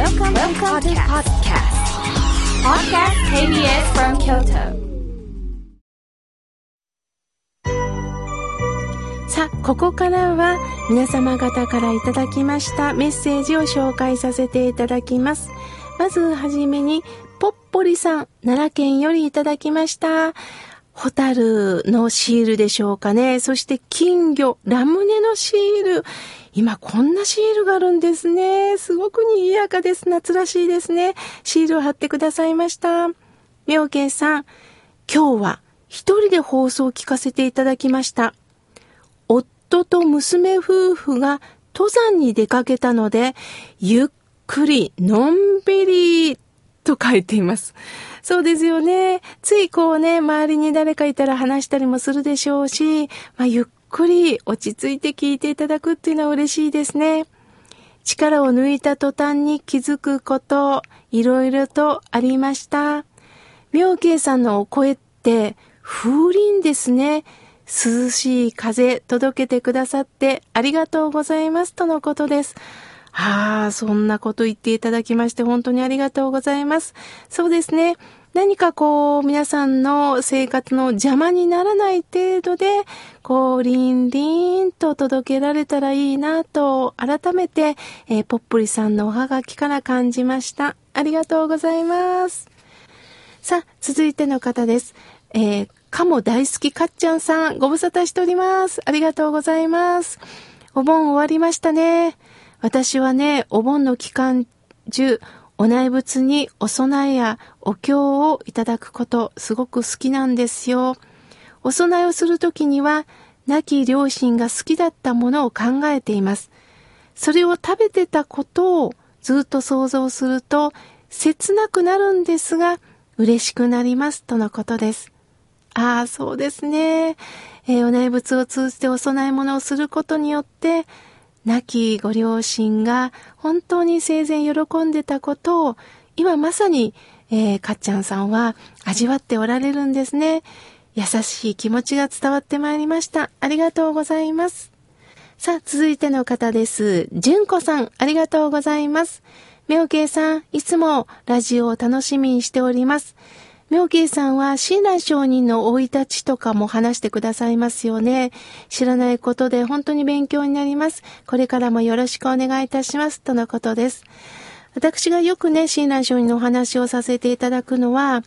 Welcome, Welcome to podcast. Podcast KBS from Kyoto. さあ、ここからは皆様方からいただきましたメッセージを紹介させていただきます。まずはじめに、ぽっぽりさん、奈良県よりいただきました。ホタルのシールでしょうかね。そして金魚、ラムネのシール。今こんなシールがあるんですね。すごく賑やかです。夏らしいですね。シールを貼ってくださいました。妙慶さん、今日は一人で放送を聞かせていただきました。夫と娘夫婦が登山に出かけたので、ゆっくり、のんびり、と書いています。そうですよね。ついこうね、周りに誰かいたら話したりもするでしょうし、まあ、ゆっくり落ち着いて聞いていただくっていうのは嬉しいですね。力を抜いた途端に気づくこと、いろいろとありました。妙慶さんのお声って風鈴ですね。涼しい風届けてくださってありがとうございますとのことです。ああ、そんなこと言っていただきまして本当にありがとうございます。そうですね。何かこう、皆さんの生活の邪魔にならない程度で、こう、リンリンと届けられたらいいなと、改めて、えー、ポップリさんのおはがきから感じました。ありがとうございます。さあ、続いての方です。えー、かも大好きかっちゃんさん、ご無沙汰しております。ありがとうございます。お盆終わりましたね。私はね、お盆の期間中、お内仏にお供えやお経をいただくこと、すごく好きなんですよ。お供えをするときには、亡き両親が好きだったものを考えています。それを食べてたことをずっと想像すると、切なくなるんですが、嬉しくなりますとのことです。ああ、そうですね。えー、お内仏を通じてお供え物をすることによって、亡きご両親が本当に生前喜んでたことを、今まさに、えー、かっちゃんさんは味わっておられるんですね。優しい気持ちが伝わってまいりました。ありがとうございます。さあ、続いての方です。純子さん、ありがとうございます。妙慶さん、いつもラジオを楽しみにしております。妙慶さんは親鸞上人の生い立ちとかも話してくださいますよね。知らないことで本当に勉強になります。これからもよろしくお願いいたします。とのことです。私がよくね、親鸞上人のお話をさせていただくのは、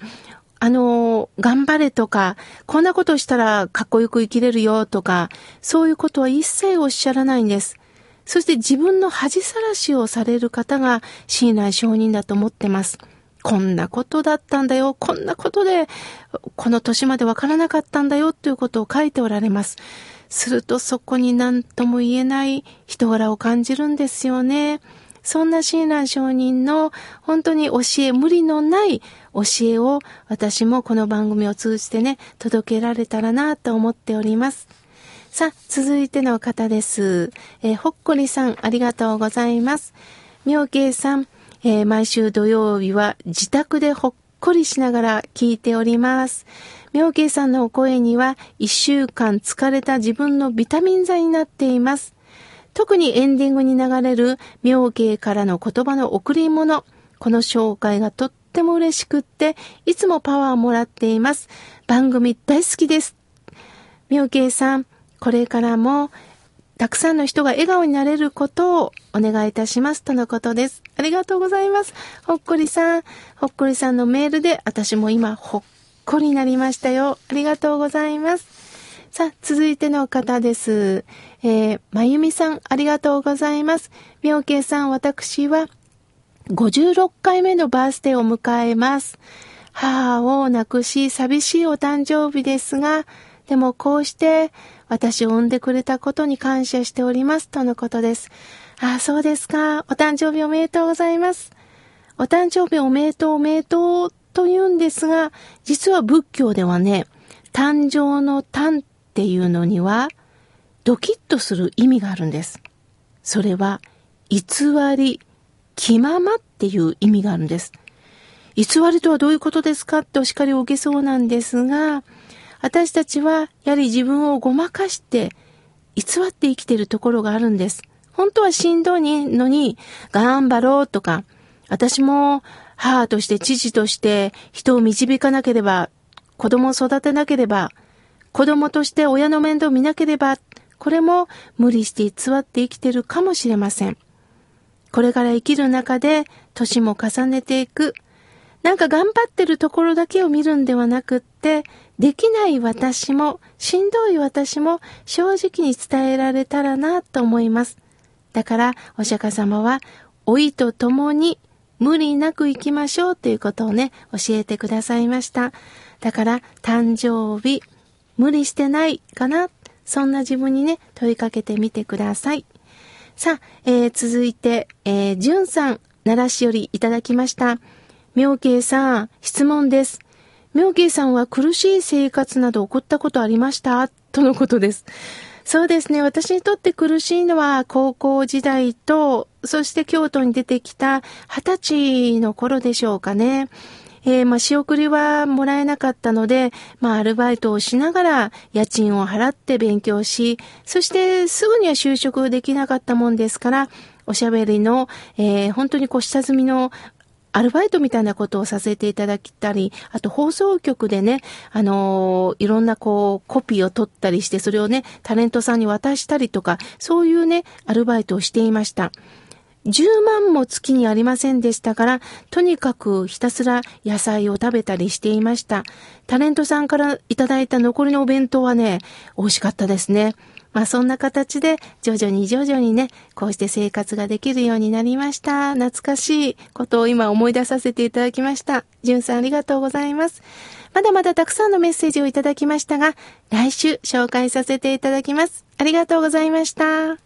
あの、頑張れとか、こんなことしたらかっこよく生きれるよとか、そういうことは一切おっしゃらないんです。そして自分の恥さらしをされる方が親鸞上人だと思ってます。こんなことだったんだよ、こんなことで、この年までわからなかったんだよということを書いておられます。するとそこに何とも言えない人柄を感じるんですよね。そんな親鸞上人の本当に教え、無理のない教えを私もこの番組を通じてね、届けられたらなと思っております。さあ、続いての方です。えー、ほっこりさん、ありがとうございます。妙慶さん、えー、毎週土曜日は自宅でほっこりしながら聞いております。妙慶さんのお声には一週間疲れた自分のビタミン剤になっています。特にエンディングに流れる妙慶からの言葉の贈り物。この紹介がとっても嬉しくって、いつもパワーをもらっています。番組大好きです。妙慶さん、これからもたくさんの人が笑顔になれることをお願いいたしますとのことです。ありがとうございます。ほっこりさん、ほっこりさんのメールで私も今ほっこりになりましたよ。ありがとうございます。さあ、続いての方です。えー、まゆみさん、ありがとうございます。みょうけいさん、私は56回目のバースデーを迎えます。母を亡くし、寂しいお誕生日ですが、でもこうして私を産んでくれたことに感謝しておりますとのことです。ああ、そうですか。お誕生日おめでとうございます。お誕生日おめでとうおめでとうと言うんですが、実は仏教ではね、誕生の誕っていうのには、ドキッとする意味があるんです。それは、偽り、気ままっていう意味があるんです。偽りとはどういうことですかってお叱りを受けそうなんですが、私たちはやはり自分をごまかして偽って生きているところがあるんです。本当はしんどいのに頑張ろうとか、私も母として父として人を導かなければ、子供を育てなければ、子供として親の面倒を見なければ、これも無理して偽って生きてるかもしれません。これから生きる中で年も重ねていく。なんか頑張ってるところだけを見るんではなくって、できない私も、しんどい私も正直に伝えられたらなと思います。だから、お釈迦様は、老いと共に無理なく生きましょうということをね、教えてくださいました。だから、誕生日、無理してないかなそんな自分にね、問いかけてみてください。さあ、えー、続いて、えー、じゅんさん、奈良市よりいただきました。妙慶さん、質問です。妙慶さんは苦しい生活など起こったことありました？とのことです。そうですね。私にとって苦しいのは高校時代と、そして京都に出てきた二十歳の頃でしょうかね。えー、まあ、仕送りはもらえなかったので、まあ、アルバイトをしながら家賃を払って勉強し、そしてすぐには就職できなかったもんですから、おしゃべりの、えー、本当にこう下積みのアルバイトみたいなことをさせていただきたり、あと放送局でね、あのー、いろんなこう、コピーを取ったりして、それをね、タレントさんに渡したりとか、そういうね、アルバイトをしていました。10万も月にありませんでしたから、とにかくひたすら野菜を食べたりしていました。タレントさんからいただいた残りのお弁当はね、美味しかったですね。まあそんな形で徐々に徐々にね、こうして生活ができるようになりました。懐かしいことを今思い出させていただきました。じゅんさんありがとうございます。まだまだたくさんのメッセージをいただきましたが、来週紹介させていただきます。ありがとうございました。